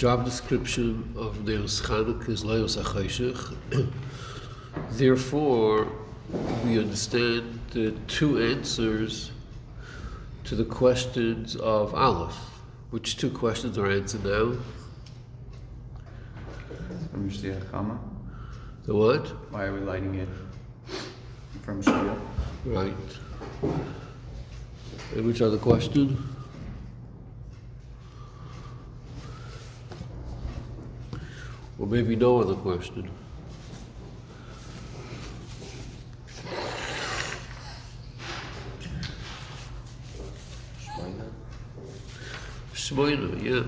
Job description of Neos Chanukah is Leos HaChoshech. Therefore, we understand the two answers to the questions of Aleph. Which two questions are answered now? From Chama. The what? Why are we lighting it from Shia? Right. And which other question? Or maybe no other question. Shmoina, yeah.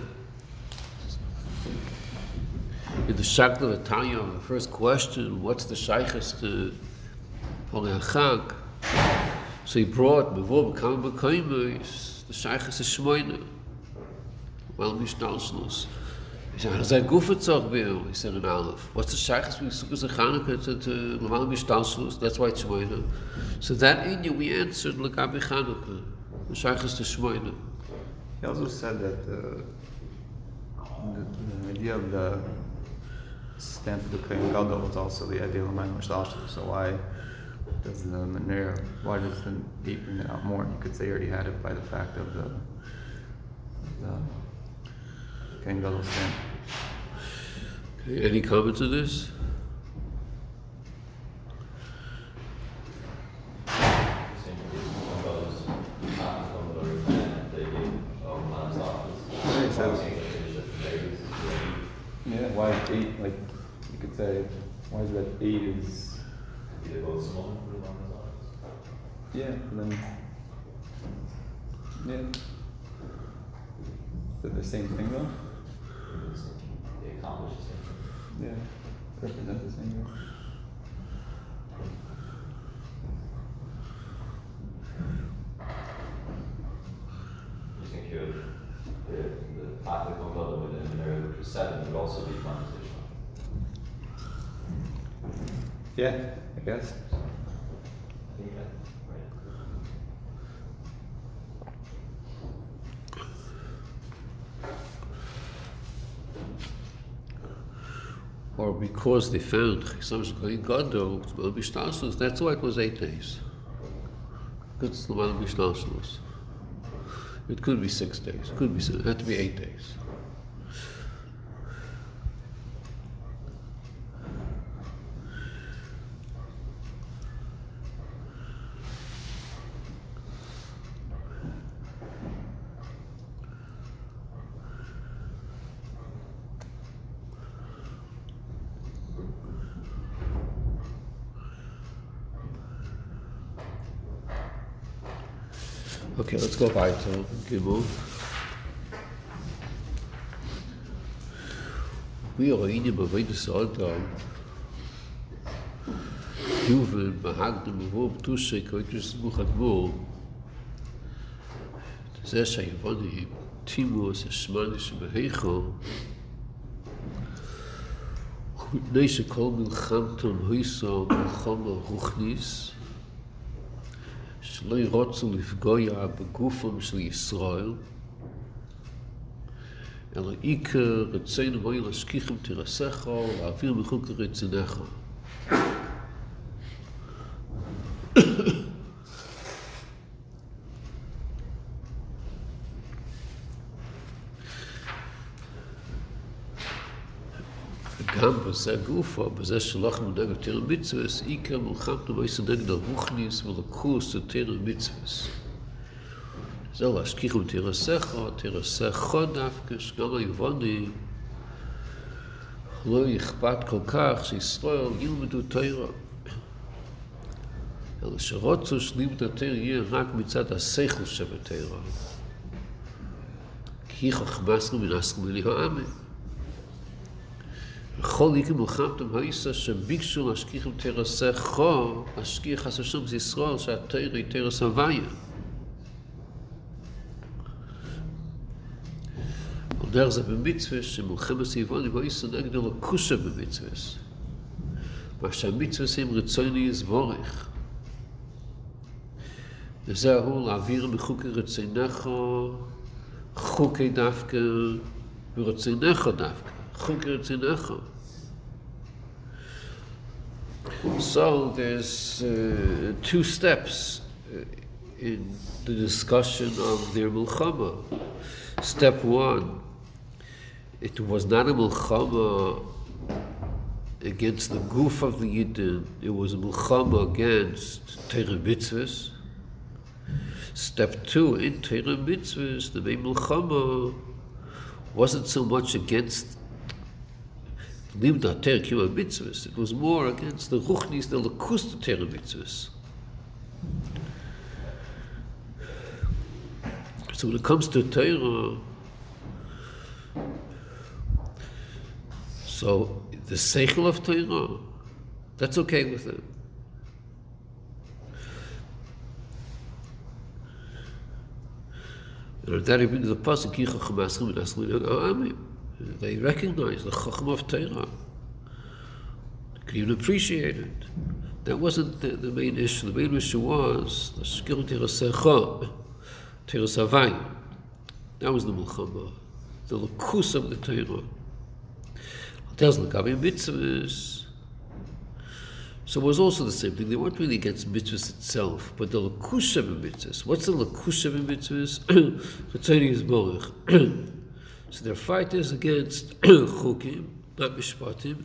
In the Shakla Tanya, the first question, what's the Shaykhs to Poli Chag? So he brought Mevor B'kam B'kaimus, the Shaykhs is Shmoina. Well, Mishnalshnus. He said, "Is that Gufa Tzog Be'er?" He said in Aleph. What's the Shaykhs we Sukkot Chanukah to, to Lamal Mishnalshnus? That's why it's Shmoina. So that in you we answered L'gabi Chanukah. The Shaykhs to Shmoina. He also said that the, the, the idea of the stamp of the Kohen Gadol was also the idea of Laman Mishlashlu. So why does the Manera, why does the bring it out more? You could say he already had it by the fact of the, the Kohen Gadol stamp. Any comments on this? Yeah, he says- Yeah, why eight, like, you could say, why is that eight is, yeah, and then, yeah. Is it the same thing though? Yeah, represent the same thing. You think you the, the within the area which was seven would also be transitional. Yeah, I guess. I think that, right? Or because they found Chesam Kohen Gadol, Lamal Mishnalshnus, that's why it was eight days. Because it's Lamal Mishnalshnus. It could be six days, it could be, it had to be eight days. Okay, let's go weiter. Gimel. Wir reine beweide Adam. Juvel behagde bewob tusche koitus buchat bo. זה שהיווני טימוס השמני שבהיכו מפני שכל מלחמתם היסו מלחמה רוחניס שלא ירוצו לפגוע בגופם של ישראל. אלא עיקר רצינו בואי להשכיחם תרסך ואוויר מחוק רצונך das er gruf war, bei sehr schlach mit der Tere Mitzvahs, Iker Mulchat, du weißt, der Gdor Buchnis, mit der Kurs der Tere Mitzvahs. So, was kich um Tere Secho, Tere Secho, Dafke, Schgala Yvoni, lo yichpat kol kach, si Israel, il medu Teira. Ela shirotzu shlim כל יקים מלחמתם היסה שביקשו להשכיח עם תרסי חור, להשכיח חס ושום זיסרור שהתאיר היא תרס הוויה. דרך זה במצווה שמלחמת סיבוני ואיסו נגד אלוקושה במצווה. מה שהמצווה עם רצוי להסבורך. וזה ההוא להעביר מחוקי רצי נכו, חוקי דווקא ורצי דווקא. So there's uh, two steps uh, in the discussion of their milchama. Step one, it was not a milchama against the goof of the Yidden, it was a milchama against Terebitzvahs. Step two, in Terebitzvahs, the main milchama wasn't so much against Kima mitzvahs, it was more against the Ruchnis, the Lakus mitzvahs. So when it comes to Torah, so the seichel of Torah, that's okay with them. And that brings the pasuk Yicha Chamaschim and and. They recognized the Chacham of Torah. They could even appreciate it. That wasn't the, the main issue. The main issue was the Shkil Tirasecha, Tirasavai. That was the Mulchama, the Lakus of the Torah. Tells Lagabi mitzvahs. So it was also the same thing. They weren't really against mitzvahs itself, but the lakusha of mitzvahs. What's the lakusha of mitzvahs? the Torah is borich. So their fight is against chukim, not mishpatim,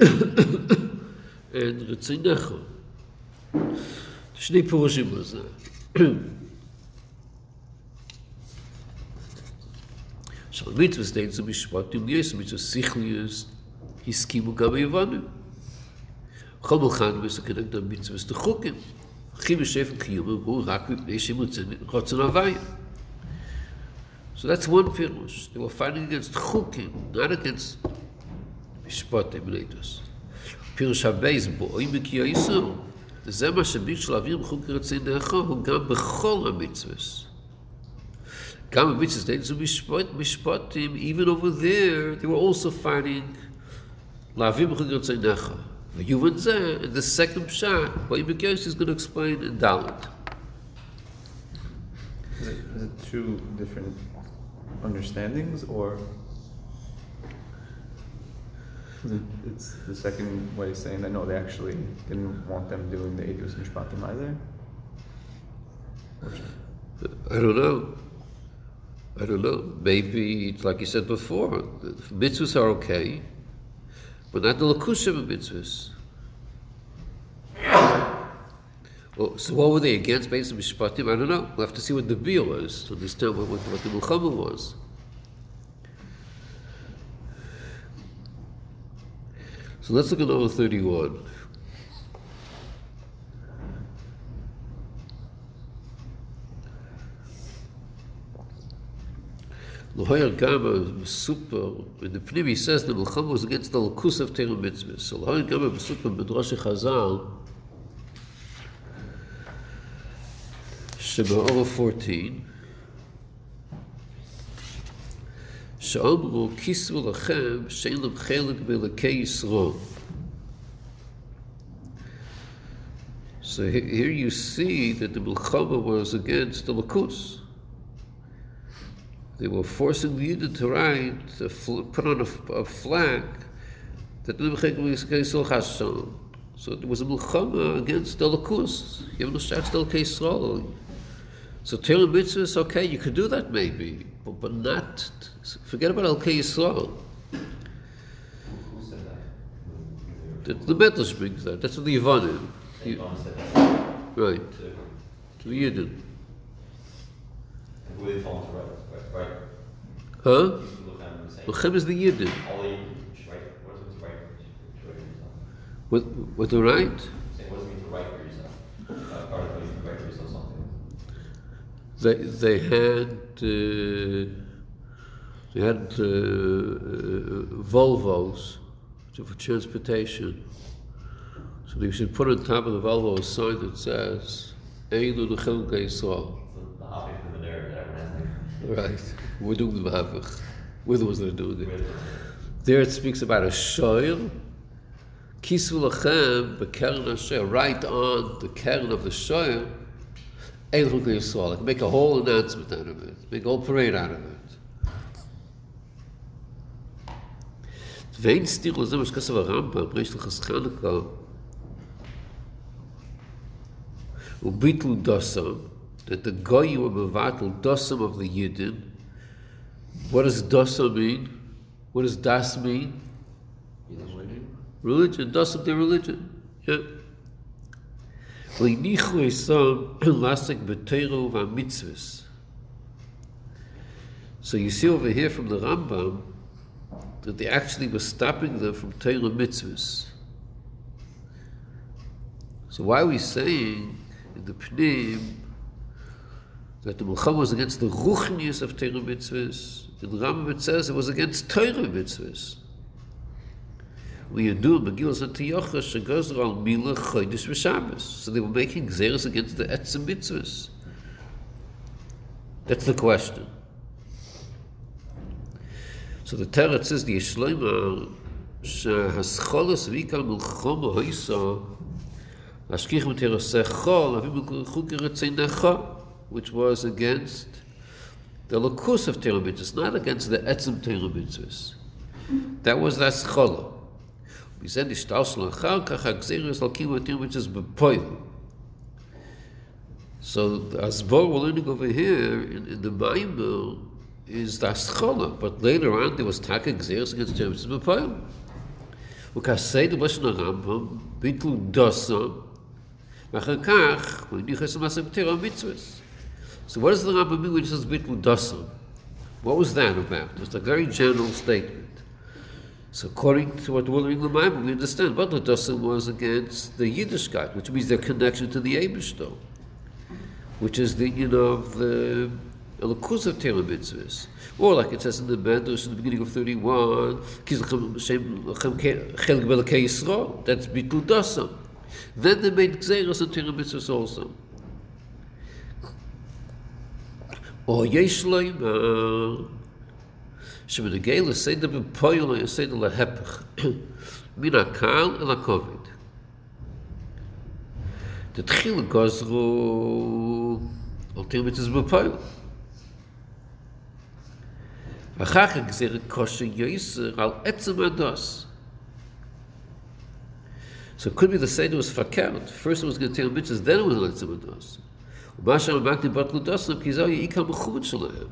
and ritzinecha. שני פירושים בזה. עכשיו, מצווה סדיין זה משפטים, יש מצווה שכליוס, הסכימו גם היוונים. בכל מלחן מסכנת המצווה זה חוקים. הכי בשפן קיום הוא רק מפני שהם רוצים הוויה. So that's one pirush. They were fighting against chukim, not against mishpatim leitos. פירוש הבייס בואי בקיו איסור. וזה מה שביקשו להעביר בחוק רצי נאחו, הוא גם בכל המצווס. גם במצווס די זו משפט, משפטים, even over there, they were also fighting להעביר בחוק רצי נאחו. ויובן זה, the second pshat, בואי בקיו איסור is going to explain in Dalit. Is it, is it two different understandings, or it's the second way of saying that no, they actually didn't want them doing the Edus Mishpatim either? I don't know. I don't know. Maybe it's like you said before. Mitzvahs are okay, but not the lakushim mitzvahs. Well, so what were they against based on mishpatim? I don't know. We'll have to see what the bill was to understand what, what, what the milchama was. So let's look at number 31. L'hoyer Gama super, in the Pnim he says the Melchama was against the Lakus of Terem Mitzvah. So L'hoyer Gama super Midrash Chazal, Shema'or 14, שאמרו כיסו לכם שאין להם חלק באלוקי ישראל. So he- here you see that the Milchama was against the Lakus. They were forcing the Yidden to write, to fl- put on a, f- a flag that the Milchama was against Yisrael Chashon. So there was a Milchama against the Lakus. You have no So Torah mitzvahs, okay, you could do that maybe, but, but not, forget about Elkei Yisrael. Who said that? The, the Medrash brings that, that's what the Yevanim, Saint John said that right, to the Yidden. who they told him to write, right, right. Huh? Look at him and say, Lechem is the Yidden. all they should write, what does it mean to write? To write yourself. With, with the right? Say, what does it mean to write for yourself? Uh, part of what you can write for yourself something. They, they had, uh, they had uh, uh, Volvos for transportation. So they should put on top of the Volvo a sign that says, Eilu Lechem Yisrael. The hopping from the narrative that everyone has Right. We're doing the Mahavich. We're the ones that are doing it. There it speaks about a shoyl. Kisu lachem right on the kern of the shoyl. Ein chuk Yisrael. Like make a whole announcement out of it. Make a whole parade out of it. ואין סתיר לזה מה שכסף הרמב"ם, ריש לחס חנוכה, וביטלו דוסם, that the goyim were mevatel dosam of the Yidden. What does dosam mean? What does das mean? Religion. Dosam, their religion. Yeah. והניחו esam לעסק בתוירו והמצווס. So you see over here from the Rambam that they actually were stopping them from Torah mitzvahs. So why are we saying in the Pnim that the Mulcham was against the Ruchnius of Torah mitzvahs? In the Rambam it says it was against Torah mitzvahs. We do Megillah Antiyochah shegozer al Mila Chodesh v'Shabbos. So they were making xeris against the Etzem mitzvahs. That's the question. So the Teretz says the Yishloima שהסחולס ויקל מלחומה הויסו להשכיח מתרסי חול אבי מלכו כרצינך which was against the lakus of Torah mitzvahs, not against the etzim Torah mitzvahs. That was the schola. We said the shtalsel achar kach hagzeres lakim Torah mitzvahs bepoil. So the asbor we're learning over here in, in the Bible is the schola, but later on there was taka gzeres against Torah mitzvahs bepoil. וכעשה דבשן הרמב"ם, ביטלו דוסו, ואחר כך הוא נכנס למעשה בתורה המצווס. So what does the Rambam mean when he says bitlu dosam? What was that about? Just a very general statement. So according to what we're bible, we understand but Dosim was against the Yiddishkeit, which means their connection to the Eibishter, which is the you know of the Elokuz of Torah mitzvahs. Or like it says in the Medrash in the beginning of 31, that's Bitul Dosim. Then they made Gzeros and Torah mitzvahs also. Or Yesh שמנהגי לסדר בפועל או יסדר להפך מן הקהל אל הכובד. תתחיל גוזרו על תרמיתס בפועל. ואחר כך גזיר כושר יויסר על עצם הדוס. So it could be the Seder was fakert. First it was going to tell mitzvahs, then it was on Etzem Ados. ומה שאמרתי בטלו דוסם, כי זהו עיקר מחובת שלהם.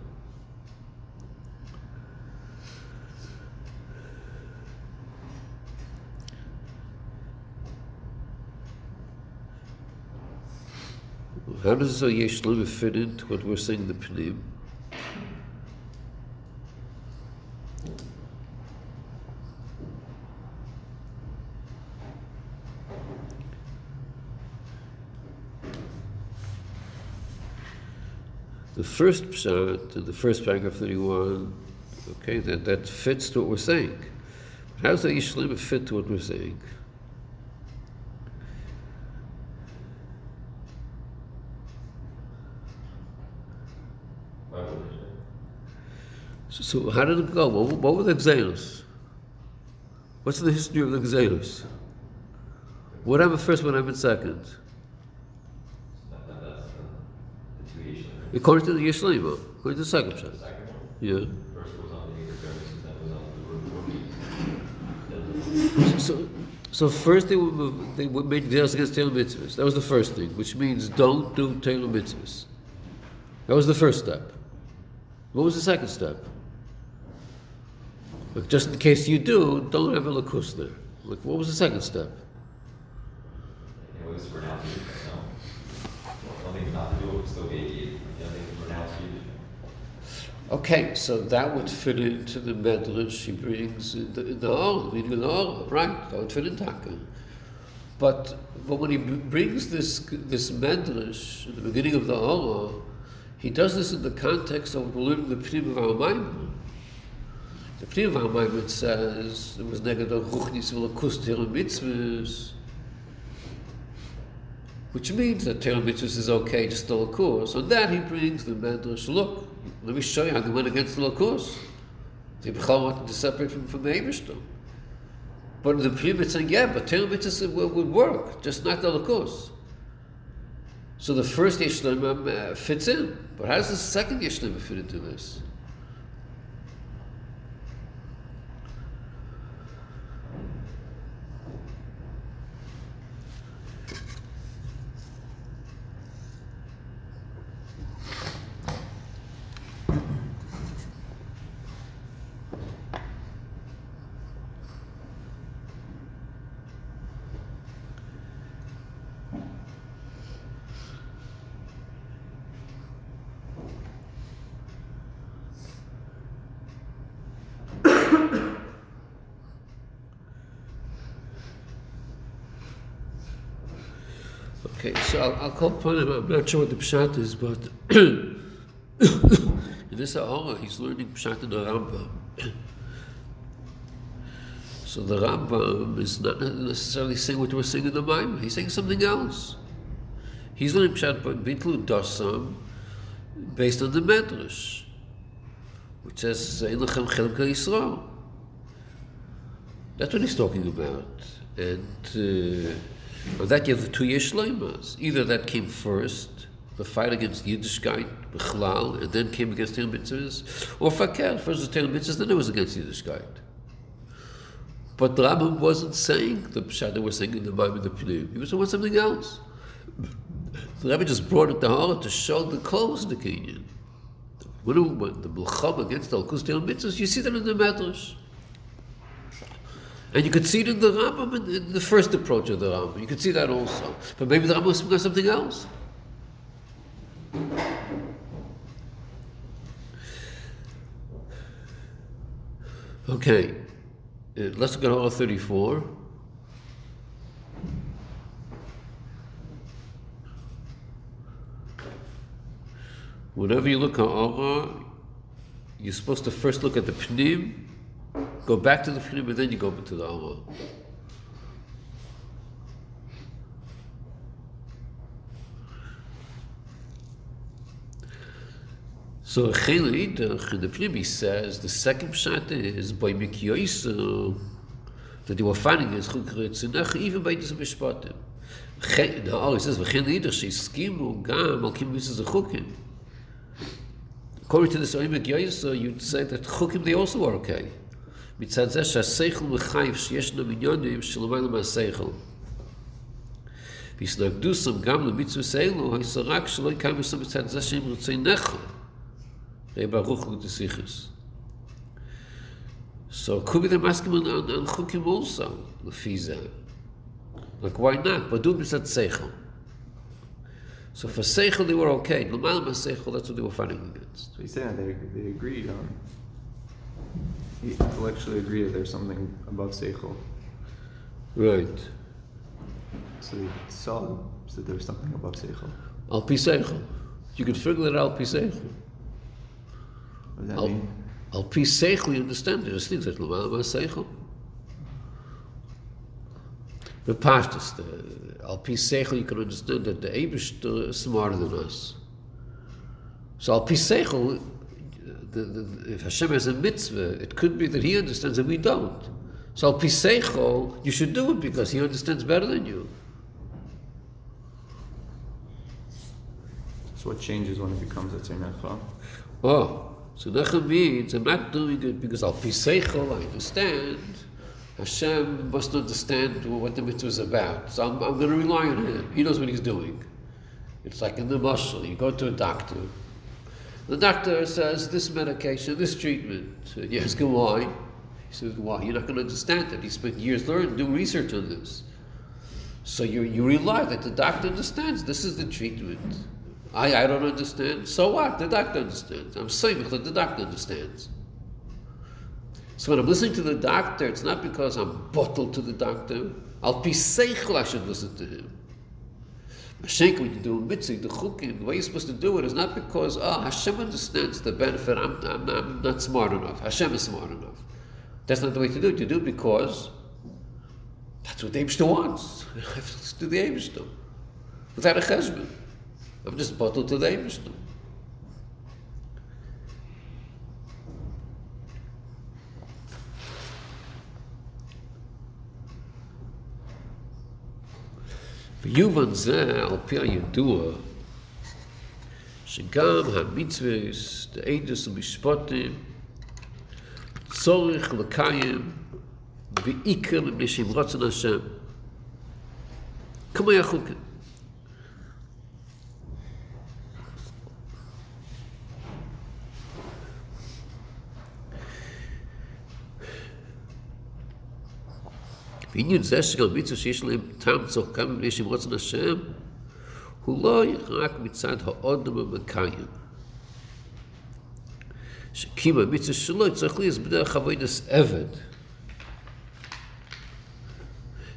How does the Yesh Lema fit into what we're saying in the Pnim? The first pshat, in the first paragraph 31, okay, that, that fits to what we're saying. How does the Yishlema fit to what we're saying? Why would they say? So, so how did it go? What, what were the examples? What's the history of the examples? What happened first, what happened second? According to the Yishlema, according to the second. One, Yeah. So, so first they were, they were made videos against Torah mitzvahs. That was the first thing, which means don't do Torah mitzvahs. That was the first step. What was the second step? Like just in case you do, don't have a lakus there. Like what was the second step? It was pronounced Yiddish, no? Nothing not to do with still be Yiddish, nothing to pronounce Yiddish. Okay, so that would fit into the medrash he brings in the, in the Or, meaning in the Or, right? That would fit in Taka. But but when he b- brings this this medrash in the beginning of the Or, he does this in the context of learning the Pnim of our Maimon. The of Maimon says it was neged ruchnis v'lakus Torah mitzvahs, which means that Torah mitzvahs is okay, just the lakus. On that he brings the medrash. Look, let me show you how they went against the lakus. They Bechal wanted to separate from, from the Ebershter. But the it's saying, yeah, but Torah mitzvahs would, would work, just not the lakus. So the first Yishlema uh, fits in. But how does the second Yishlema fit into this? Okay, so I'm not sure what the pshat is, but in this hour he's learning pshat in the Rambam. so the Rambam is not necessarily saying what we're saying in the Bible. He's saying something else. He's learning pshat by bitlu dasam based on the Medrash, which says "Ein lechem chelka Yisrael." That's what he's talking about, and. Uh, well, that you the two Yeshleimas. Either that came first, the fight against Yiddishkeit, Bechlal, and then came against Tehil Mitzvahs, or Fakir, first was Tehil Mitzvahs, then it was against Yiddishkeit. But the Rambam wasn't saying the Pshat we're saying in the Bible the Pnim. He was saying something else. The Rebbe just brought it to Hara to show the close of the Kenyan. When, when the Mulcham against the Al-Kus Mitzvahs, you see that in the Medrash. And you could see it in the Rambam, in, in the first approach of the Rambam. You could see that also. But maybe the Rambam was speaking of something else. Okay, uh, let's look at all 34. Whenever you look at Allah, you're supposed to first look at the Pnim, go back to the Pnim, and then you go to the Allah. So Cheleidach in the Pnimi says the second pshat is by Mikyoisu that they were finding his Chukritzinach even by this Mishpatim. The Allah says Cheleidach sheskimu gam al kim mitzvahs chukim. According to this Oimek Yoisu, you'd say that chukim they also are okay. מצד זה שהשכל מחייב שישנו מיליונים שלמעלה מהשכל. והסנגדוסם גם למצווה אלו, היסה רק שלא יקיים בסם מצד זה שהם רוצי נכו. ראה ברוך הוא תסיכס. So could be they're asking on, on, on chukim also, לפי זה. Like why not? But do מצד שכל. So for seichel they were okay. למעלה מהשכל, that's what they were fighting against. So he's saying that they, they agreed on. Intellectually agree that there's something above Seichel. Right. So they saw that there was something above Seichel. Al pi seichel. You could figure it out al pi seichel. What does that Al, mean? al pi seichel, you understand, there's things that about seichel. The pashtus, the al pi seichel, you can understand that the Abish is smarter than us. So al pi seichel, the, the, if Hashem has a mitzvah, it could be that He understands and we don't. So al pi seichel, you should do it because He understands better than you. So what changes when it becomes a Tzemechel? Oh, so Nechem means I'm not doing it because I'll seichel, I understand. Hashem must understand what the mitzvah is about. So I'm, I'm going to rely on Him. He knows what He's doing. It's like in the muscle. You go to a doctor. The doctor says this medication, this treatment. And you ask him why. He says, why? You're not going to understand it. He spent years learning, doing research on this. So you, you rely that the doctor understands this is the treatment. I, I don't understand. So what? The doctor understands. I'm saying that the doctor understands. So when I'm listening to the doctor, it's not because I'm bottled to the doctor. I'll be I should listen to him. Mashenk, when you do a mitzvah, the chukim, the way you're supposed to do it is not because, oh, Hashem understands the benefit, I'm, I'm, I'm not smart enough. Hashem is smart enough. That's not the way to do it. You do it because that's what the Abishta wants. Let's do the Abishta. Without a cheshbon. I'm just bottled to the Abishta. ויובן זה על פי הידוע שגם המצווס, העדס ומשפוטים, צורך לקיים בעיקר מפני שהם רוצן השם. כמו יחוקים. ועניין זה שגם מצווה שיש להם טעם צורך גם מפני שהם רוצים השם, הוא לא רק מצד האודם המקיים. שקים המצווה שלו צריך להיות בדרך עבודת עבד.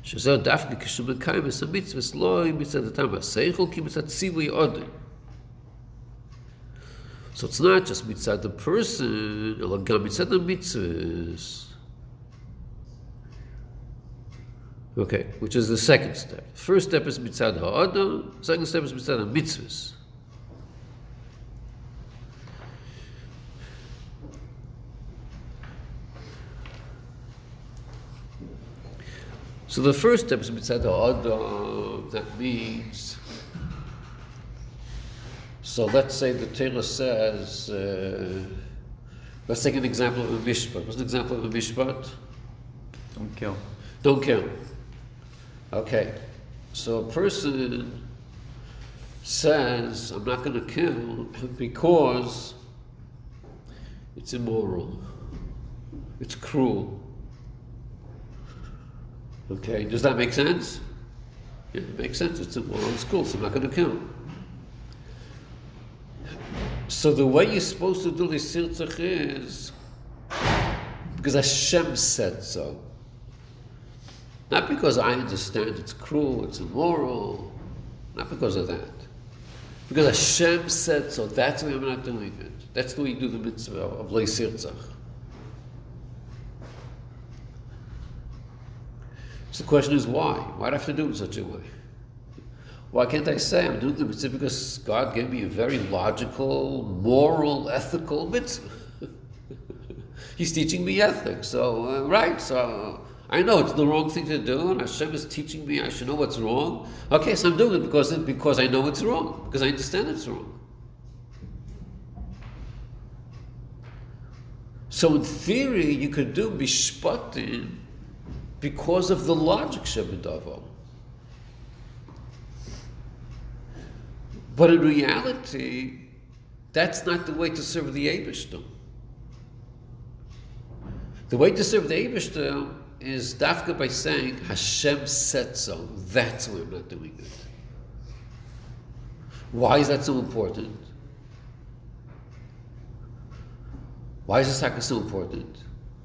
שזה דווקא כשמקיים את המצווה, לא מצד הטעם השכל, כי מצד ציווי עוד. So it's not just מצד the person, אלא גם מצד המצווה. Okay, which is the second step. First step is mitzad ha'adam, second step is mitzad ha-mitzvahs. So the first step is mitzad ha'adam, that means, so let's say the Torah says, uh, let's take an example of a mishpat. What's an example of a mishpat? Don't kill. Don't kill. Okay, so a person says, I'm not going to kill because it's immoral, it's cruel. Okay, does that make sense? Yeah, it makes sense. It's immoral, it's cruel, so I'm not going to kill. So the way you're supposed to do this is because Hashem said so. Not because I understand it's cruel, it's immoral, not because of that. Because Hashem said so, that's why I'm not doing it. That's the way you do the mitzvah of Lei Sirtzach. So the question is why? Why do I have to do it in such a way? Why can't I say I'm doing the mitzvah because God gave me a very logical, moral, ethical mitzvah? He's teaching me ethics, so, uh, right, so I know it's the wrong thing to do, and Hashem is teaching me I should know what's wrong. Okay, so I'm doing it because, because I know it's wrong, because I understand it's wrong. So in theory, you could do mishpatim because of the logic shebedavo. But in reality, that's not the way to serve the Abishtam. The way to serve the Abishtam is dafka by saying Hashem said so. That's why I'm not doing it. Why is that so important? Why is this taka so important?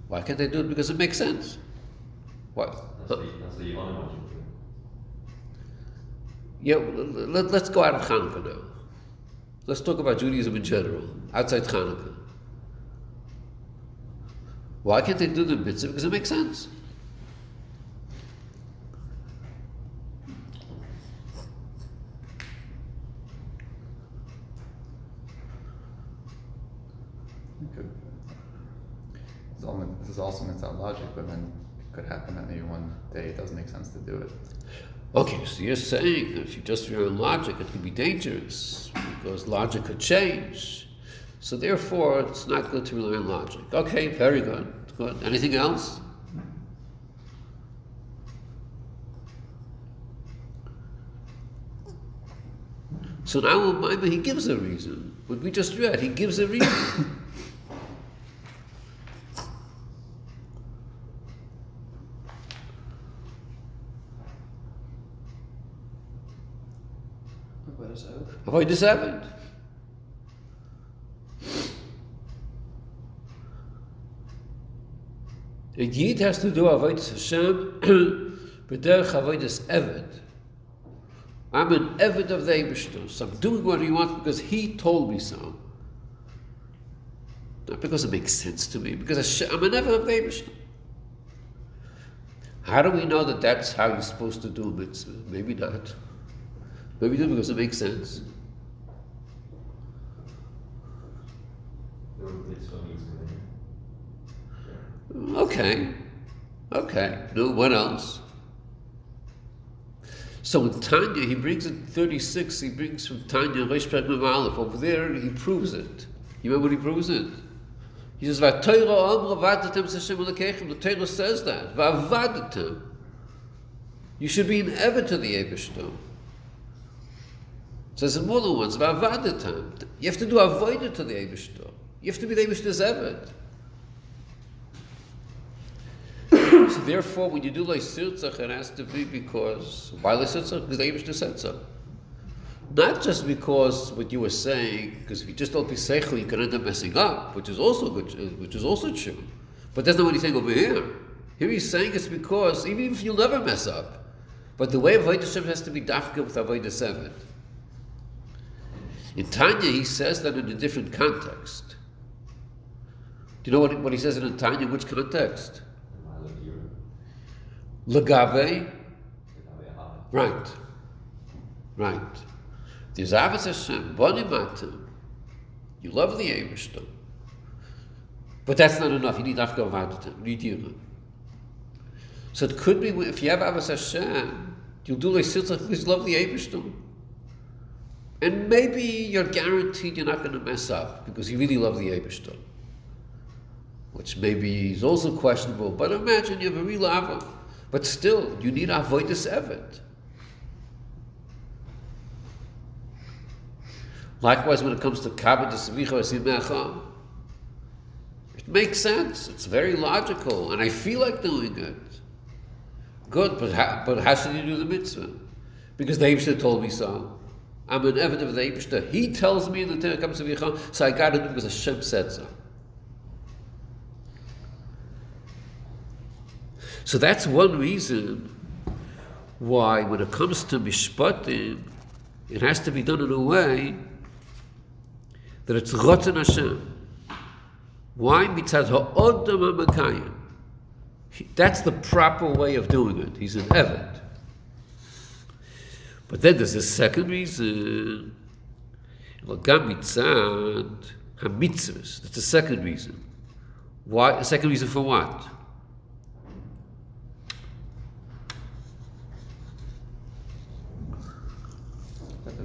Why can't I do it? Because it makes sense. What? That's the, that's the Yevon one. Yeah, let, us go out of Hanukkah now. Let's talk about Judaism in general, outside Hanukkah. Why can't they do the mitzvah? Because it makes sense. Could, this, all, this is also mitzvah logic, but then it could happen that maybe one day it doesn't make sense to do it. Okay, so you're saying if you just rely on logic, it could be dangerous because logic could change. So therefore, it's not good to rely on logic. Okay, very good. Good. Anything else? So now he gives a reason. What we just read, he gives a reason. Avoid the seventh. A Yid has to do Avodah Hashem b'derech Avodah Eved. I'm an Eved of the Eibishter, so I'm doing what he wants because he told me so. Not because it makes sense to me, because I'm an Eved of the Eibishter. How do we know that that's how you're supposed to do a mitzvah? Maybe not. Maybe do because it makes sense. Okay. Okay. No, what else? So in Tanya, he brings it 36, he brings from Tanya, Mem Aleph. Over there, he proves it. You remember what he proves it? He says, "V'Torah amra vadatem Hashem Elokechem." The Torah says that. V'avadatem. You should be an ever to the Eibishter. It says in more than once, "V'avadatem." You have to do avodah to the Eibishter. You have to be the Eibishter's Eved. So therefore, when you do like sirtzach, it has to be because why like sirtzach? Because the Eibushter said so. Not just because what you were saying, because if you just don't be seichel, you can end up messing up, which is also good, uh, which is also true. But that's not what he's saying over here. Here he's saying it's because even if you'll never mess up, but the way of Avodah has to be dafka with Avodah Seven. In Tanya, he says that in a different context. Do you know what, what he says in Tanya? Which context? Lagabe. Right. Right. There's Avos Hashem, Boni Matam. You love the Ebershter. But that's not enough. You need Afghan Vadatim. You need Yirah. So it could be if you have Avos Hashem, you'll do like Sitzach because you love the Ebershter. And maybe you're guaranteed you're not going to mess up because you really love the Ebershter. Which maybe is also questionable. But imagine you have a real Ava. But still, you need Avoidus Evet. Likewise, when it comes to Kabbalah Simecha, it makes sense. It's very logical, and I feel like doing it. Good, but how, but how should you do the mitzvah? Because the Eibishter told me so. I'm an evidence of the Eibishter. He tells me in the to so I got to do it because Hashem said so. So that's one reason why, when it comes to mishpatim, it has to be done in a way that it's Rotten Hashem. Why? Mitzad ha'odam. That's the proper way of doing it. He's an Eved. But then there's a second reason. That's the second reason. Why? A second reason for what? That the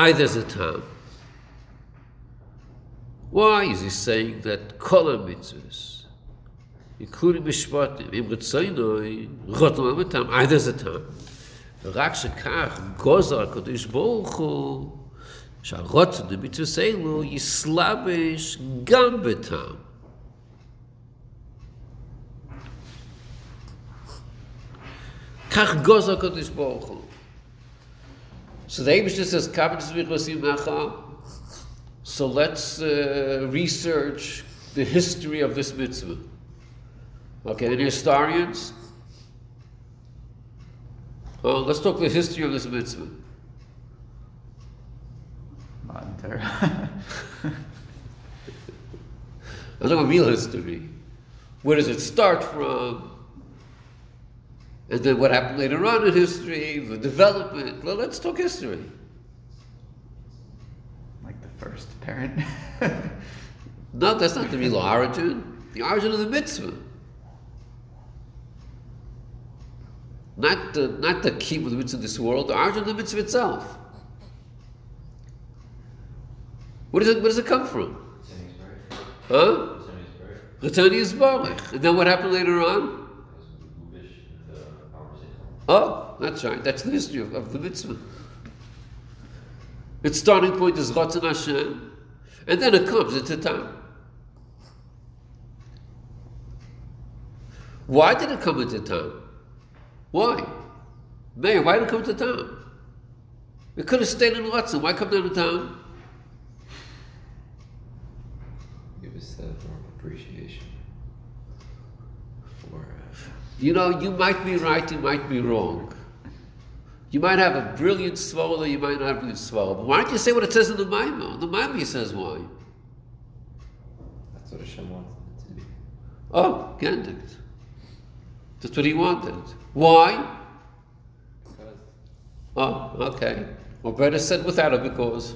Aye, there's a time. Why is he saying that kol mitzvahs, including mishpatim, im retzaynoi, rotem amatam, aye, there's a time. ורק שכך גוזר הקדוש ברוך הוא, שהרוצן במצווה אלו יסלבש גם בטעם. כך גוזר הקדוש ברוך הוא. so the Abishah says, so let's uh, research the history of this mitzvah. Okay, any historians? Well, let's talk the history of this mitzvah. Not in Torah. I'm talking real history. Where does it start from? And then what happened later on in history, the development. Well, let's talk history. like the first parent. No, that's not the real origin. The origin of the mitzvah. Not the not the key of the mitzvah of this world, the origin of the mitzvah itself. Where does it where does it come from? Huh? Ritani is Baruch. And then what happened later on? Oh, that's right. That's the history of, of the mitzvah. Its starting point is Ratzon Hashem, and then it comes into time. Why did it come into time? Why? Mayor, why did it come to town? It could have stayed in Ratzon. Why come down to town? It was a form of appreciation for uh, You know, you might be right, you might be wrong. You might have a brilliant swallow, you might not have a brilliant swallow. But why don't you say what it says in the Maimon? The Maimon says why. that's what Hashem wanted it to be. Oh, Gendict. That's what he wanted. Why? Because Oh, okay. Well, better said without a because.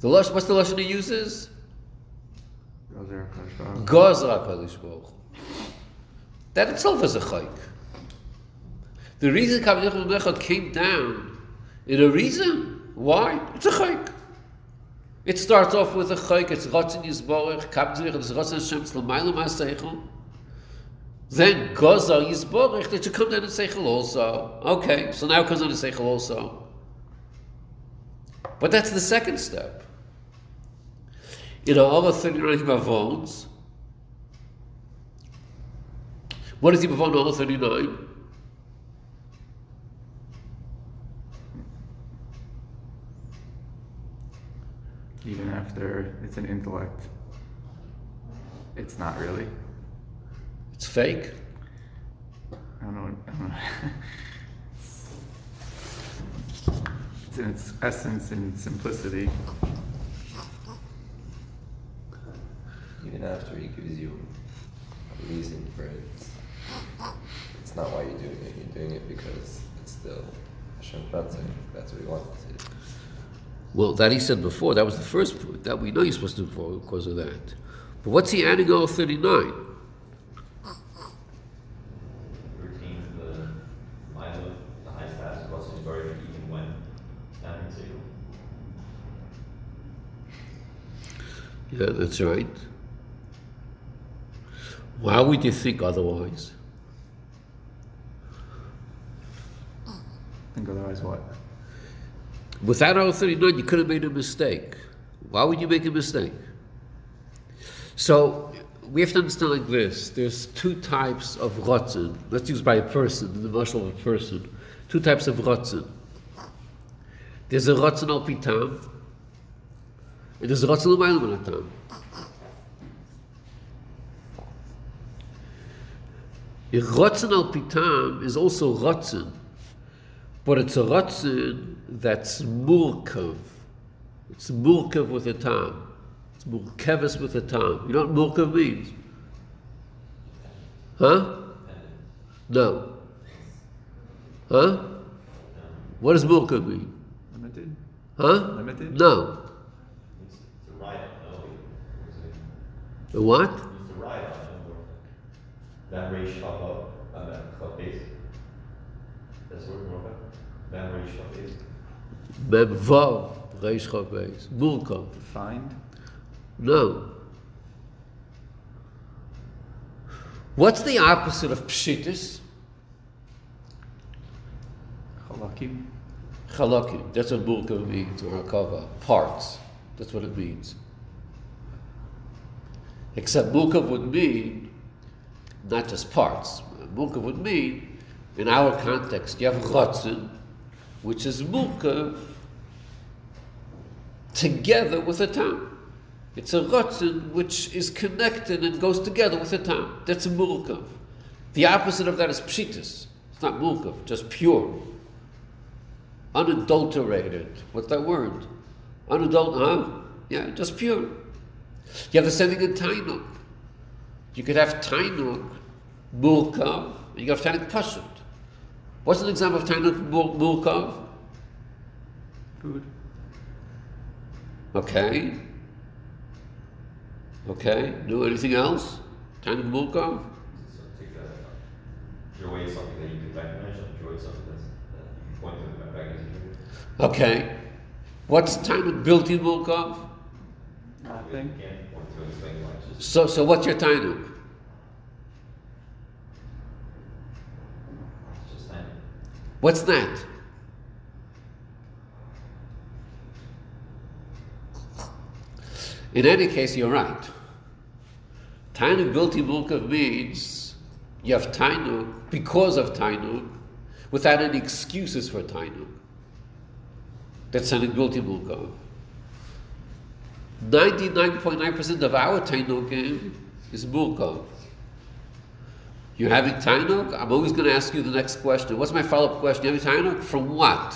The lush, what's the lashon he uses? Gozer HaKadosh Baruch Hu. Gozra Kadosh Baruch Hu. That itself is a chayk. The reason Baruch Hu came down in a reason why it's a chayk. It starts off with a chayk. It's Ratzin Yisborach, Hu, it's Ratzin Hashem, it's L'mayla Ma'aseichel. Then Goza Yisborich, that should come down to Seichel also. Okay, so now it comes down to Seichel also. But that's the second step. In all of 39 Mavones, what is the Mavon all 39? Even after it's an intellect, it's not really. It's fake. I don't know. I don't know. it's in its essence and simplicity. Even after he gives you a reason for it, it's not why you're doing it. You're doing it because it's still Hashem Ratzon. That's what he wanted to do. Well, that he said before, that was the first point. That we know you're supposed to do for because of that. But what's he adding all 39? Retains the Milo, status of Russell's buried even when not. Yeah, that's right. Why would you think otherwise? Without all 39, you could have made a mistake. Why would you make a mistake? So, we have to understand like this there's two types of rotzen. Let's use by a person, the muscle of a person. Two types of rotzen. There's a rotzen al pitam, and there's a rotzen al A rotzen al pitam is also rotzen, but it's a rotzen that's murkav. It's murkav with a tam. It's murkavis with a tam. You know what murkav means? Huh? No. Huh? What does murkav mean? Limited? Huh? Limited? No. It's, it's a riot, no? It's what? a, it's a riot. That race shop up, uh, that base. That's where we're at. That race shop base. Mem vav. Reish chav beis. Murkav. Defined? No. What's the opposite of pshitis? Chalakim? Chalakim. That's what murkav means, or hakava. Parts. That's what it means. Except murkav would mean not just parts. Murkav would mean, in our context, you have chotzin, which is murkav together with a tam. It's a rotzen which is connected and goes together with a tam. That's a murkav. The opposite of that is pshitis. It's not murkav, just pure. Unadulterated. What's that word? Unadult, huh? Yeah, just pure. You have the same thing in Tainuk. You could have Tainuk, murkav, and you could have Tainuk pashut. What's an example of Tainuk mur- murkav? Food? Okay. Okay. Do anything else? Tainuk murkav? So joy is something that you can recognize, joy is something that's, that you can point to and back as a joy. Okay. What's Tainuk built-in murkav? Nothing? You can't point to it, it's like, well, it's just, So, so what's your Tainuk? it's just time. What's that? In any case, you're right. Tainuk built-in murkav means you have Tainuk because of Tainuk without any excuses for Tainuk. That's Tainuk built-in murkav. 99.9% of our Tainuk is murkav. You're having Tainuk? I'm always going to ask you the next question. What's my follow-up question? You having Tainuk? From what?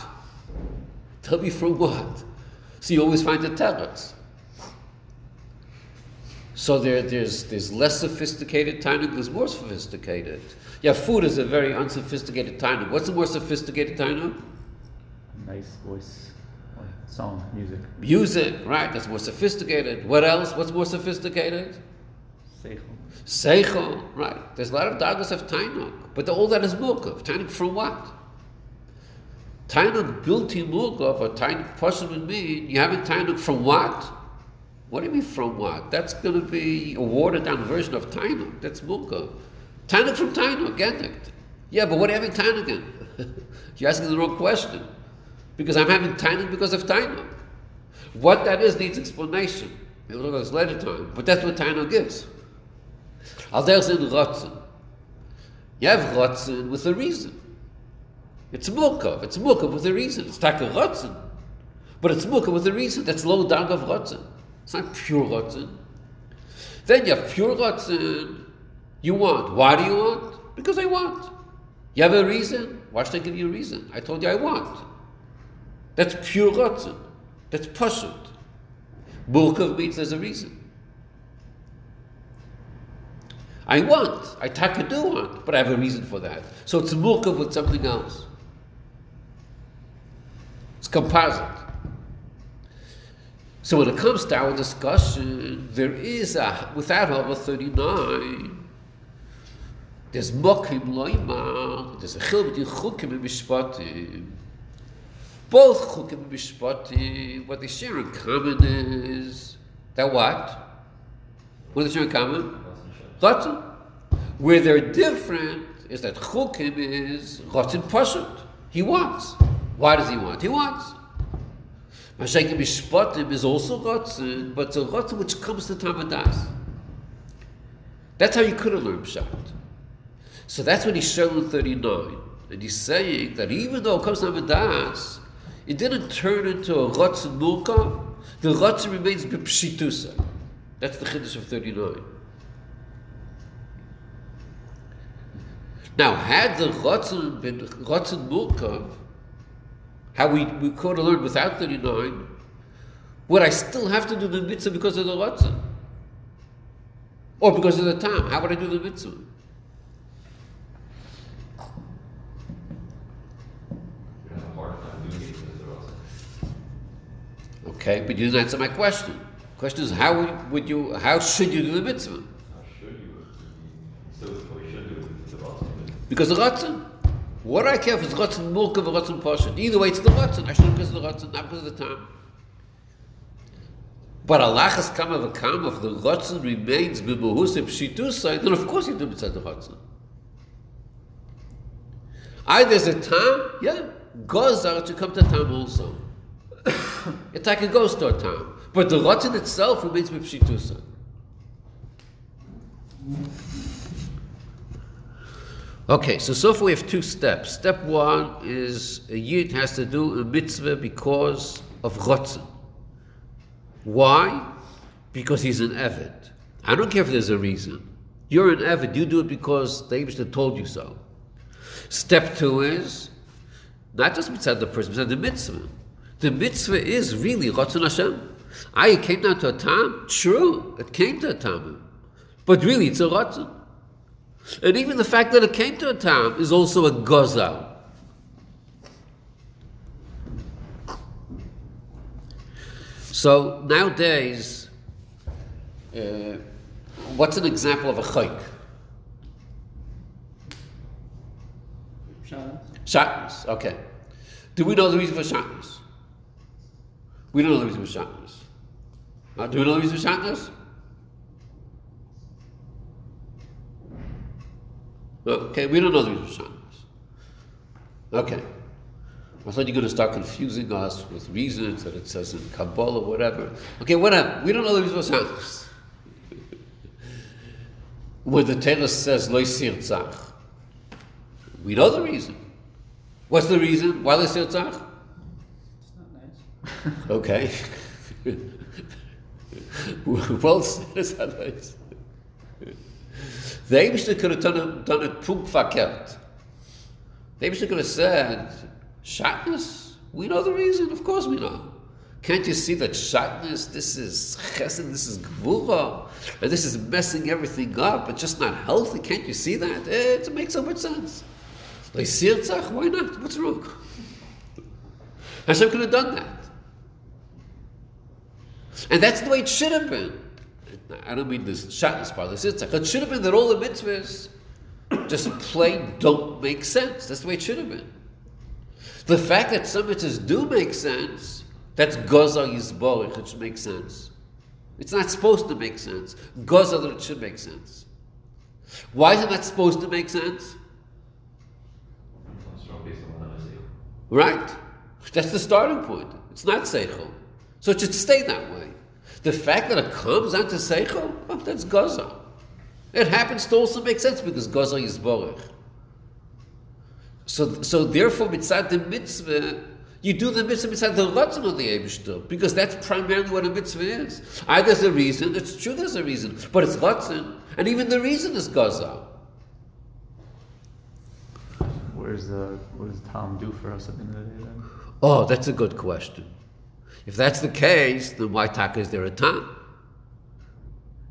Tell me from what? So you always find the teretz. So there, there's, there's less sophisticated Tainuk, there's more sophisticated. Yeah, food is a very unsophisticated Tainuk. What's the more sophisticated Tainuk? Nice voice. Like song, music. Music, right? That's more sophisticated. What else? What's more sophisticated? Seichel. Seichel, right. There's a lot of dagas of Tainuk, but all that is Murkov. Tainuk from what? Tainuk in Murkov, or Tainuk would mean, you having Tainuk from what? What do you mean from what? That's going to be a watered down version of Tainuk. That's Murkov. Tainuk from Tainuk, Gendict. Yeah, but what are you having Tainuk in? You're asking the wrong question. Because I'm having Tainuk because of Tainuk. What that is needs explanation. We'll look at this later time. But that's what Tainuk is. Al there's in Rotzen. You have Rotzen with a reason. It's Mukov. It's Mukov with a reason. It's Taka Rotzen. But it's Mukov with a reason. That's low down of Rotzen. It's not pure Rotzen. Then you have pure Rotzen. You want. Why do you want? Because I want. You have a reason? Why should I give you a reason? I told you I want. That's pure Rotzen. That's Pashut. Mukov means there's a reason. I want. I taka do want, but I have a reason for that. So it's mukhav with something else. It's composite. So when it comes to our discussion, there is a without Hava 39. There's mokim loima. There's a chil between chukim and mishpatim. Both chukim and mishpatim. What they share in common is that what? What do they share in common? Ratzon. Where they're different is that Chukim is Ratzon Pashut. He wants. Why does he want? He wants. Mashiach Mishpatim is also Ratzon, but it's a which comes to Tamadas. That's how you could have learned Pshat. So that's what he's showing 39. And he's saying that even though it comes to Tamadas, it didn't turn into a Ratzon Mulka, the Ratzon remains B'Pshitusa. That's the Chiddush of 39. Now, had the Ratzon been Ratzon Murkav, how we, we could have learned without 39, would I still have to do the mitzvah because of the Ratzon? Or because of the time? How would I do the mitzvah? Okay, but you didn't answer my question. The question is, how would you, how should you do the mitzvah? How should you? Still, we should do it with the Ratzon. Because the Ratzon. What do I care if it's Ratzon Mulkav or Ratzon Pashut? Either way, it's the Ratzon. I should because of the Ratzon, not because of the time. But Allah has come of a come if the Ratzon remains b'muhusay pshitusa, then of course you do mitzvah the Ratzon. Either there's a time, yeah, Gozar to come to time also. It's like a ghost or time. But the Ratzon itself remains b'pshitusa. Okay, so so far we have two steps. Step one is a yid has to do a mitzvah because of chotzon. Why? Because he's an Evid. I don't care if there's a reason. You're an Evid, you do it because the Abishta told you so. Step two is not just mitzvah the person, but the mitzvah. The mitzvah is really chotzon Hashem. I came down to a time, true, it came to a time, but really it's a chotzon. And even the fact that it came to a town is also a gozal. So nowadays, uh, what's an example of a chayk? Shatnez, okay. Do we know the reason for shatnez? We don't know the reason for shatnez. Uh, do we know the reason for shatnez? Okay, we don't know the reason. Okay. I thought you were going to start confusing us with reasons that it says in Kabbalah, or whatever. Okay, whatever. We don't know the reason for. When the Torah says Lo Tzach, we know the reason. What's the reason? Why Lo Tzach? It's not nice. Okay. well said, is not nice. The Eibishter could have done it, punk verkehrt. The Eibishter could have said, Shatnez? We know the reason, of course we know. Can't you see that Shatnez, this is chesed, this is gvura, and this is messing everything up, it's just not healthy? Can't you see that? Eh, It makes so much sense. Like Sirtzach, why not? What's wrong? Hashem could have done that. And that's the way it should have been. I don't mean this shatnez part, this is It should have been that all the mitzvahs just plain don't make sense. That's the way it should have been. The fact that some mitzvahs do make sense, that's gozal yizborich, it should make sense. It's not supposed to make sense. Gozal that it should make sense. Why isn't that supposed to make sense? Right? That's the starting point. It's not Seichel. So it should stay that way. The fact that it comes down to Seichel, oh, that's Gaza. It happens to also make sense because Gaza is Borech. So, so therefore, mitzvah the mitzvah, you do the mitzvah mitzvah the ratzon of the Eibishter, because that's primarily what a mitzvah is. Either there's a reason, it's true there's a reason, but it's ratzon, and even the reason is Gaza. Where's the uh, what does Tom do for us at the end of the day then? Oh, that's a good question. If that's the case, then why taka is there a time?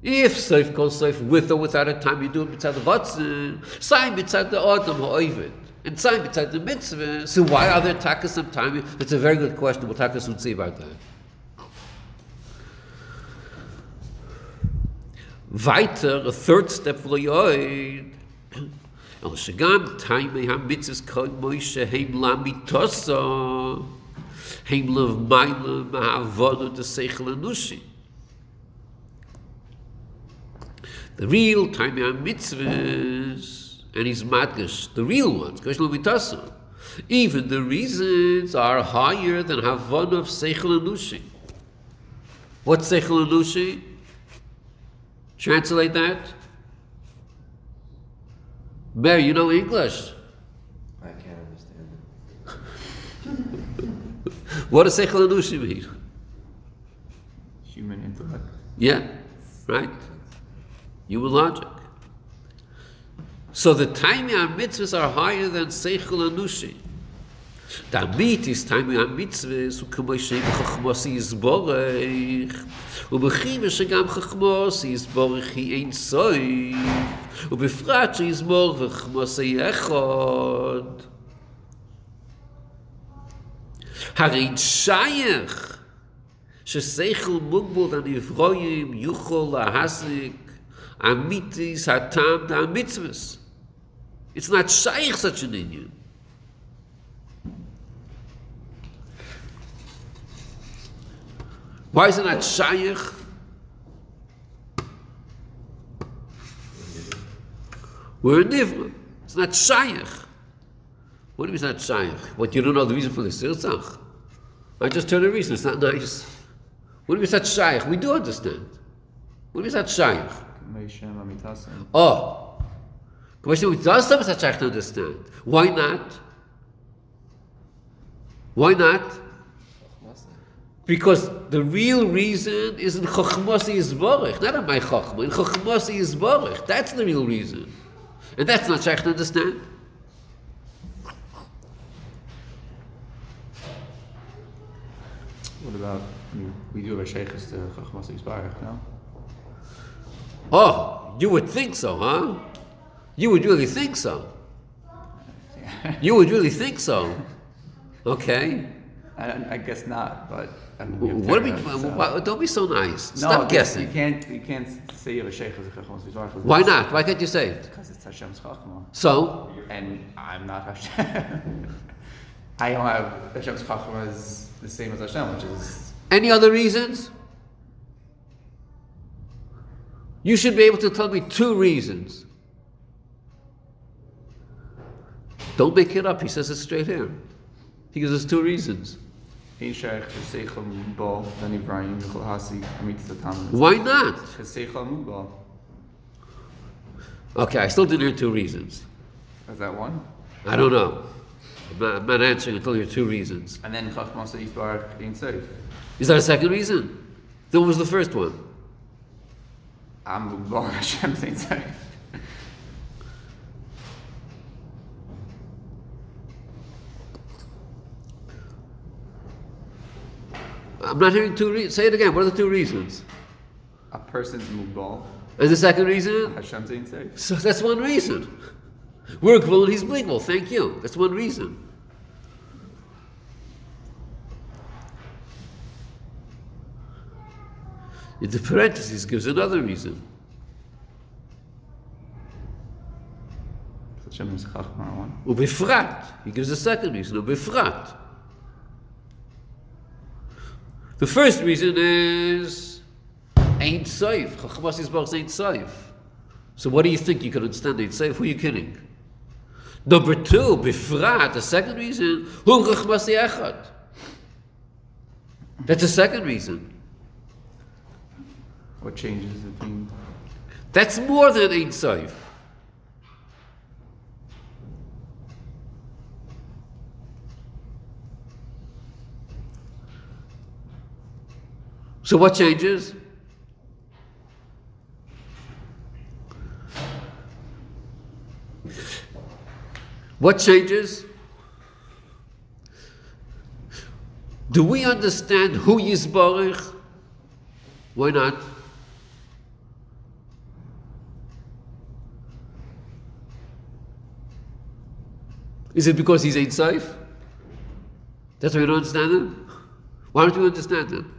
If Seif goes Seif with or without a time, you do it mitzad the Ratzin, sign mitzad the Adam ha'oivet, and sign mitzad the mitzvah. So why are there takas some time? That's a very good question. We'll taka soon see about that. Weiter, a third step for the Yoid. El Shagam, Taimei HaMitzvahs Kol Moshe Heim Lamitosa Heim Maila Anushi The real Taimei HaMitzvahs and his Madgash, the real ones, Lamitosa even the reasons are higher than Havon of Seichel Anushi. What's Seichel? Translate that. Mary, you know English. I can't understand it. What is Seichel Anusha here? Human intellect. Yeah, right. Human logic. So the Taimia mitzvahs are higher than Seichel Anusha. damit ist time am mitzwe so kumme shein khkhmos is borg u bekhim shgam khkhmos is borg hi ein soy u befrat is borg khkhmos yechod שייך ששכל מוגבול הנברואים יוכל להסיק אמיתיס הטעם והמצווס. It's not shaykh such an Indian. Why is it not shaykh? We're a nivra. It's not shaykh. What do you mean it's not shaykh? What, you don't know the reason for the sirzach? I just tell the reason, it's not nice. What mean it's shaykh? We do understand. What mean it's shaykh? Oh, question with does some such understand. Why not? Why not? Because the real reason is in Chochmasi Yisborich, not in my Chochma, in Chochmasi Yisborich. That's the real reason. And that's not Shaykh to understand. What about mean, we do have a sheikhs to Chachmas Yisbarach, no? Oh, you would think so, huh? You would really think so. You would really think so. Okay. I, I guess not, but I mean, What do we, so- why- don't be so nice. No, Stop guessing. You can't. You can't say you have a sheikh as a Chachmas Yisbarach. Why not? Why can't you say it? Because it's Hashem's Chachma, So, and I'm not Hashem. I don't have Hashem's Chachma the same as Hashem, which is any other reasons? You should be able to tell me two reasons. Don't make it up. He says it straight here. He gives us two reasons. Ein sheikh Seichel Mubal, then Ibrahim Yichol Hasi Amit Tatam. Why not? Okay, I still didn't hear two reasons. Is that one? I don't know. I'm not, answering until you two reasons. And then Chachmas Yisbarach Ein Seif. Is that a second reason? Then what was the first one? I'm Mubal Hashem's Ein Seif. I'm not hearing two reasons. Say it again. What are the two reasons? A person's Mubal And the second reason? Hashem's Seif. So that's one reason. We're equivalent, he's bleakable. Thank you. That's one reason. In the parentheses gives another reason. Ubefrat. He gives a second reason. Ubefrat. The first reason is ain't safe. Chachmas Yisbarach ain't safe. So what do you think you can understand Ein Sof? Who are you kidding? Number two, befrat, the second reason, hu chachmas echad. That's the second reason. What changes the thing? That's more than Ein Sof. So what changes? What changes? Do we understand who Yisbarich? Why not? Is it because he's Ein Sof? That's why we don't understand him? Why don't we understand him?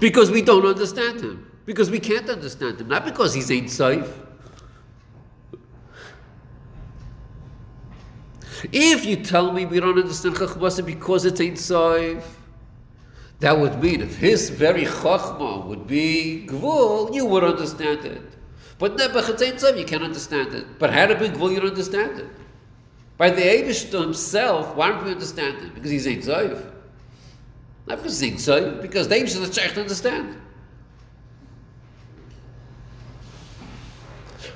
Because we don't understand him. Because we can't understand him. Not because he's Ein Sof. If you tell me we don't understand Chachmasa because it's Ein Sof, that would mean if his very Chachma would be Gvul, you would understand it. But Nebuch, it's Ein you can't understand it. But how to be Gvul, you don't understand it. By the Eibush himself, why don't we understand it? Because he's Ein Sof. Not because he's Ein Sof, because the Eibush is the to understand.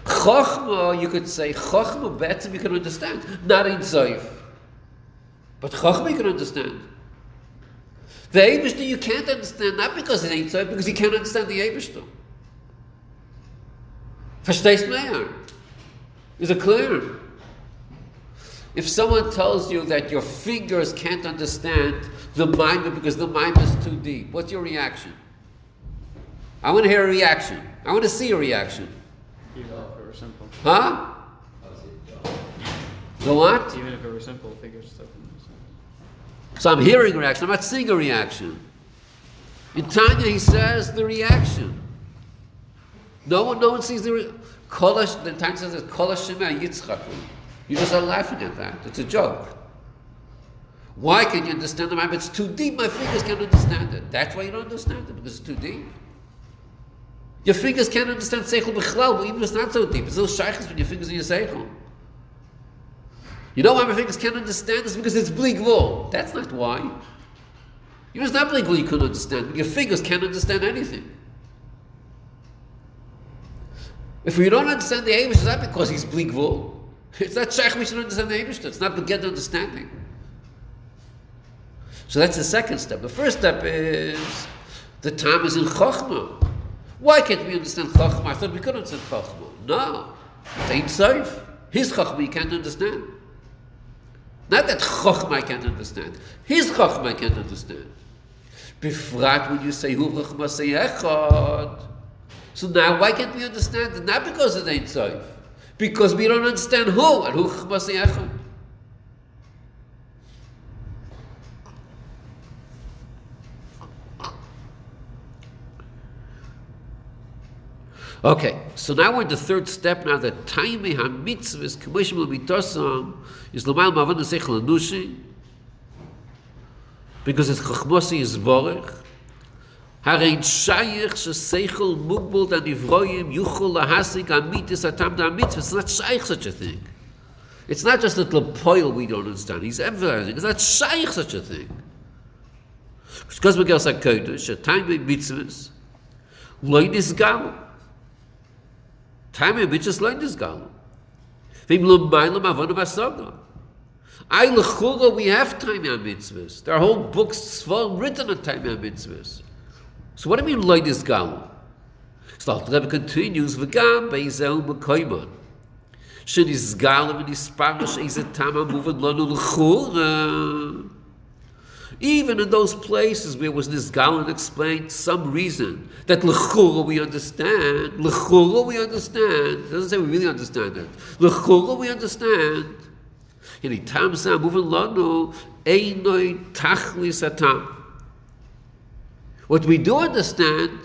Chochma, you could say, Chochma better you can understand, not in Zoif. But Chochma you can understand. The Eibishter you can't understand, not because it ain't Zoif, because you can't understand the Eibishter. Verstehst mehr? Is it clear? If someone tells you that your fingers can't understand the mind because the mind is too deep, what's your reaction? I want to hear a reaction. I want to see a reaction. If it were simple. Huh? The what? Even if it were simple, figure stuff. So I'm hearing a reaction, I'm not seeing a reaction. In Tanya, he says the reaction. No one, no one sees the re- Kolash, the Tanya says Kolash Shema Yitzchaku. You just are laughing at that. It's a joke. Why can you understand the mind? It's too deep. My fingers can't understand it. That's why you don't understand it because it's too deep. Your fingers can't understand Seichel Bichlal, but even if it's not so deep. It's those shaykhs with your fingers in your Seichel. You know why my fingers can't understand this? Because it's bleak. That's not why. You it's not bleak you couldn't understand, your fingers can't understand anything. If we don't understand the Abish, it's not because he's bleak. It's not Shaykh we should understand the Abish. It's not to understanding. So that's the second step. The first step is the time is in Chokhmah. Why can't we understand Chachma? I thought we could understand Chachma. No. It ain't safe. His Chachma you can't understand. Not that Chachma I can't understand. His Chachma I can't understand. Befrat when you say Hu Chachma say Echad. So now why can't we understand? Not because it ain't safe. Because we don't understand who and Hu Chachma say Echad. Okay, so now we're in the third step. Now the time hamitzvah is commercial mitosam is l'mal mavana sechel anushi because it's chachmosi is borich. Harein shayich she sechel mugbol dan ivroyim yuchol lahasik amitis atam da mitzvah. It's not shayich such a thing. It's not just that lepoil we don't understand. He's emphasizing it's not shayich such a thing. Because we get us a kodesh, a time mitzvahs, loy nisgalut. Time which is learned is gone. Vim lum mailam avonu basogam. I lechula, we have time on mitzvahs. There are whole books full written on time on mitzvahs. So what do we mean light is? So the Rebbe continues, v'gam beizel mekoimon. Shin is galam and is spamish, is a tama moving lonu lechula. Even in those places where was nisgal and explained some reason that lechura we understand, lechura we understand, it doesn't say we really understand it. Lechura we understand. In tam sa moving lanu einoi tachlis atam. What we do understand,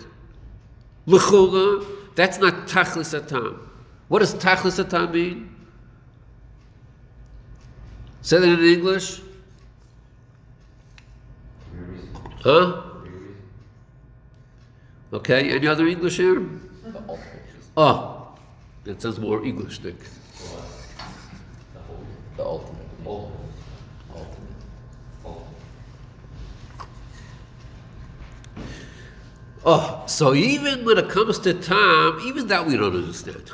lechura, that's not tachlis atam. What does tachlis atam mean? Say that in English. Huh? Okay, any other English here? The ultimate reason. Oh, that sounds more English, Nick. The ultimate. Ultimate. Ultimate. Ultimate. Oh, so even when it comes to time, even that we don't understand.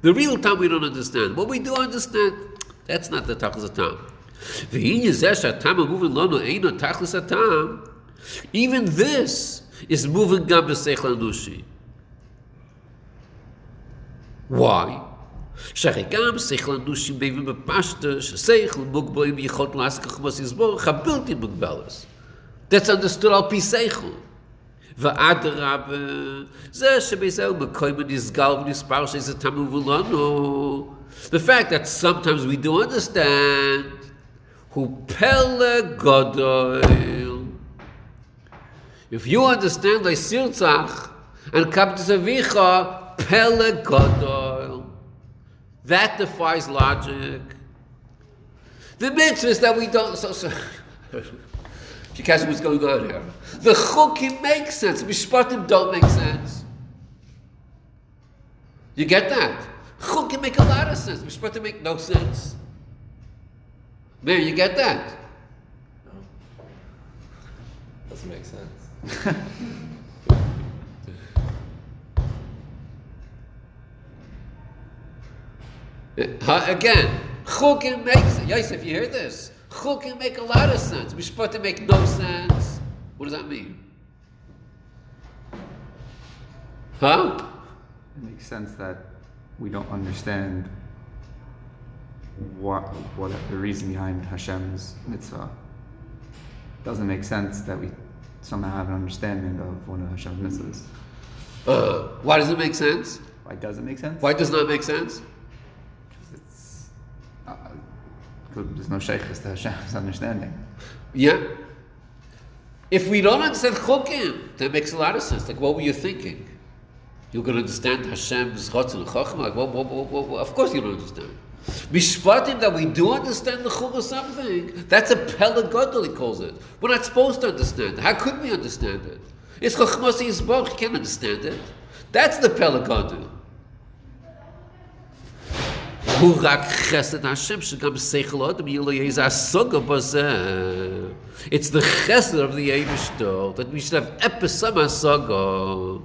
The real time we don't understand. What we do understand, that's not the tachlis of time. V'hin yizeh she'atam moving lanu eino tachlis atam. Even this is moving gam b'seichel anushi. Why? שהרי גם שכל אנושי מבין בפשטה ששכל מוגבל עם יכולת לעסק חמוס יסבורך הבלתי מוגבלס. That's understood על פי שכל. ואדרבה, זה שבזהו מקוים נסגל ונספר שזה תמוב לנו. The fact that sometimes we do understand הוא פלא גדול. If you understand like Sirtzach and Kaptis Avicha, Pele Godol, that defies logic. The mitzvahs that we don't, so, so, you catch what's going on here. The chukim make sense, mishpatim don't make sense. You get that? Chukim make a lot of sense, mishpatim make no sense. Man, you get that? Doesn't make sense. Huh? Again, chukim makes yes. If you hear this, chukim make a lot of sense. Mishpatim make no sense. What does that mean? Huh? It makes sense that we don't understand what what the reason behind Hashem's mitzvah. Doesn't make sense that we somehow have an understanding of one of Hashem's mitzvahs. Uh, why does it make sense? Why does it make sense? Why does it not make sense? Because it's, uh, there's no shaykhs to Hashem's understanding. Yeah. If we don't understand chukim, that makes a lot of sense. Like, what were you thinking? You're going to understand Hashem's chotzon and chachma? Like, what, what, what, what- Of course you don't understand. Mishpatim that we do understand the chug of something, that's a pelagodol, he calls it. We're not supposed to understand it. How could we understand it? It's chokhmasi yisboch, you can't understand it. That's the pelagodol. Rak chesed Hashem, seichel odom, yilo yeiz asoga bozeh. It's the chesed of the Eivishtol, that we should have episama asoga.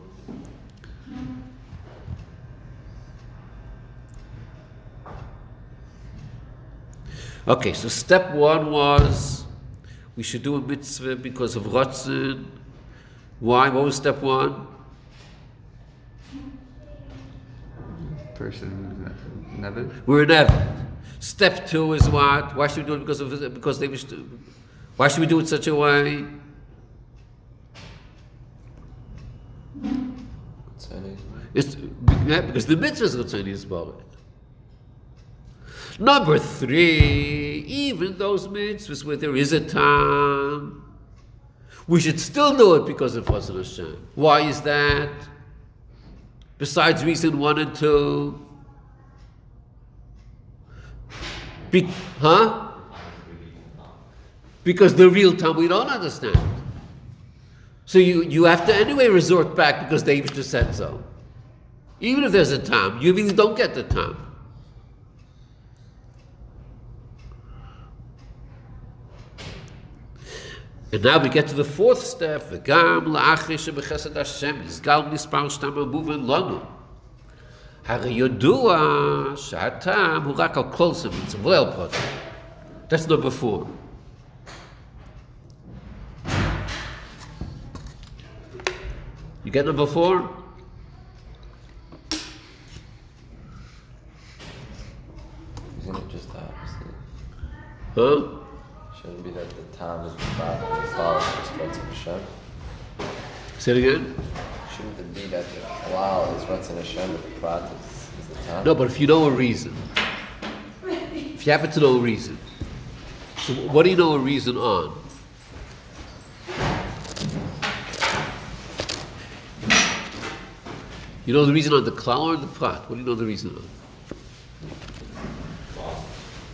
Okay, so step one was we should do a mitzvah because of Ratzin. Why? What was step one? Person never. We're in heaven. Step two is what? Why should we do it because of because they wish to? Why should we do it such a way? It's yeah, because the mitzvah is Ritzoni Yisborach. Number three, even those mitzvahs where there is a time, we should still do it because of Chazon Hashem. Why is that? Besides reason one and two. Be- huh? Because the real time we don't understand. So you, you have to anyway resort back because the Abishter said so. Even if there's a time, you really don't get the time. And now we get to the fourth step. V'gam la'achri shebechesed Hashem נסגל מספר שתם המובן לנו. הרי ידוע שהטעם הוא רק על כל סימנס, ולא על פרטים. That's number four. You get number four? Isn't it just the opposite? Huh? Shouldn't be that the time is and the is Ratzon Hashem. Say it again? Shouldn't it be that the halal is Ratzon Hashem and the prat is, is the time? No, but if you know a reason, if you happen to know a reason, so what do you know a reason on? You know the reason on the cloud or the prat? What do you know the reason on?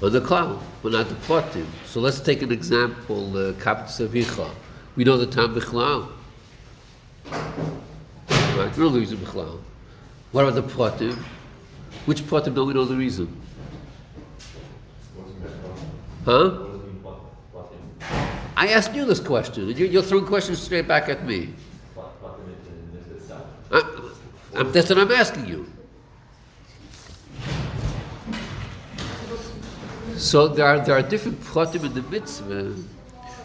On the cloud, but not the pratim. So let's take an example, uh, Kapit Savicha. We know the time Bichlal. Right? We know the reason Bichlal. What about the pratim? Which pratim don't we know the reason? Huh? What does it mean, plot, plotting, I asked you this question, and you're, throwing questions straight back at me. plot, plotting it in this itself? I, I'm, that's what I'm asking you. So there are, there are different pratim in the mitzvah,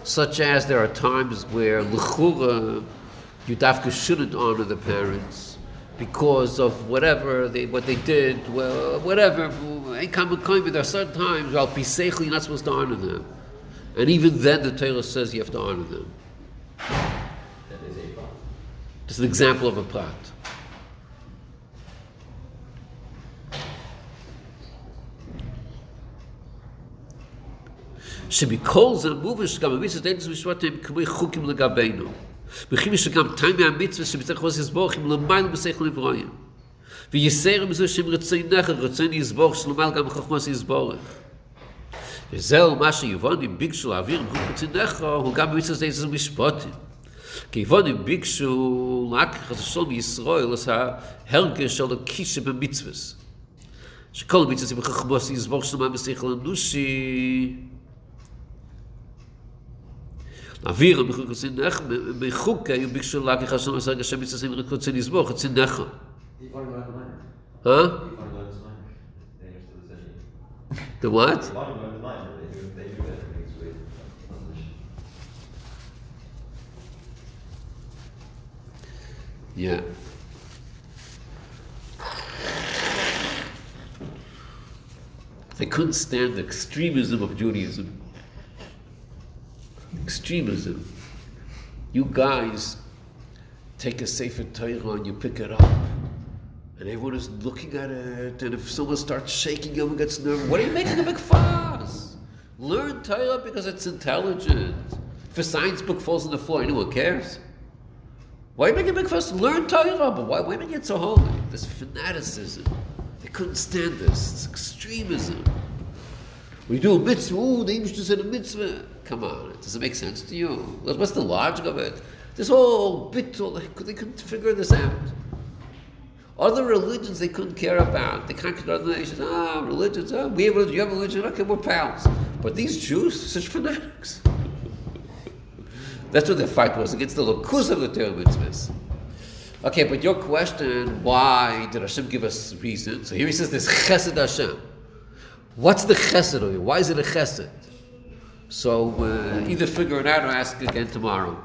such as there are times where l'chura, you dafka shouldn't honor the parents because of whatever they what they did, well, whatever. ain't common kind, but There are certain times, well, you're not supposed to honor them, and even then the Torah says you have to honor them. That is a plot. Just an example of a prat. שבכל זה המובן שגם המיץ את אינס משוות הם כמו חוקים לגבינו. וכימי שגם טיימי המיץ ושמצריך חוס יסבורך הם למען בסך לברויים. וישר עם זה שהם רצי נחל, רצי נסבורך שלומל גם חוכמוס יסבורך. וזהו מה שיבון עם ביג של האוויר, הוא רצי נחל, הוא גם במיץ את אינס משוות. כי יבון עם ביג של נחל, מישראל, עשה הרגש של הקישה במיצווס. שכל המיצווס עם חכמוס יסבורך שלומל בסך לנושי, אוויר מחוק קצין נח בחוק היו ביקשו להקריך השלום עשר גשם מצווה עם רקוד צין יסבוך, קצין נחה. You want to learn the language. Huh? You want to learn this language. They understood this anyway. The what? You want to learn the language. They do, they do that. Things with English. Yeah. They couldn't stand the extremism of Judaism. Extremism. You guys take a Sefer Torah and you pick it up. And everyone is looking at it, and if someone starts shaking and gets nervous, what are you making a big fuss? Learn Torah because it's intelligent. If a science book falls on the floor, anyone cares? Why are you making a big fuss? Learn Torah, but why, why make it so holy? This fanaticism. They couldn't stand this. It's extremism. We do a mitzvah, oh, the English said a mitzvah. Come on, does it make sense to you? What's the logic of it? This whole bit, they couldn't figure this out. Other religions they couldn't care about. They conquered other nations. Ah, religions. Ah, we have religion. You have religion. Okay, we're pals. But these Jews, such fanatics. That's what the fight was against the lokus of the Torah mitzvahs. Okay, but your question, why did Hashem give us reason? So here he says this chesed Hashem. What's the chesed of it? Why is it a chesed? So uh, either figure it out or ask again tomorrow.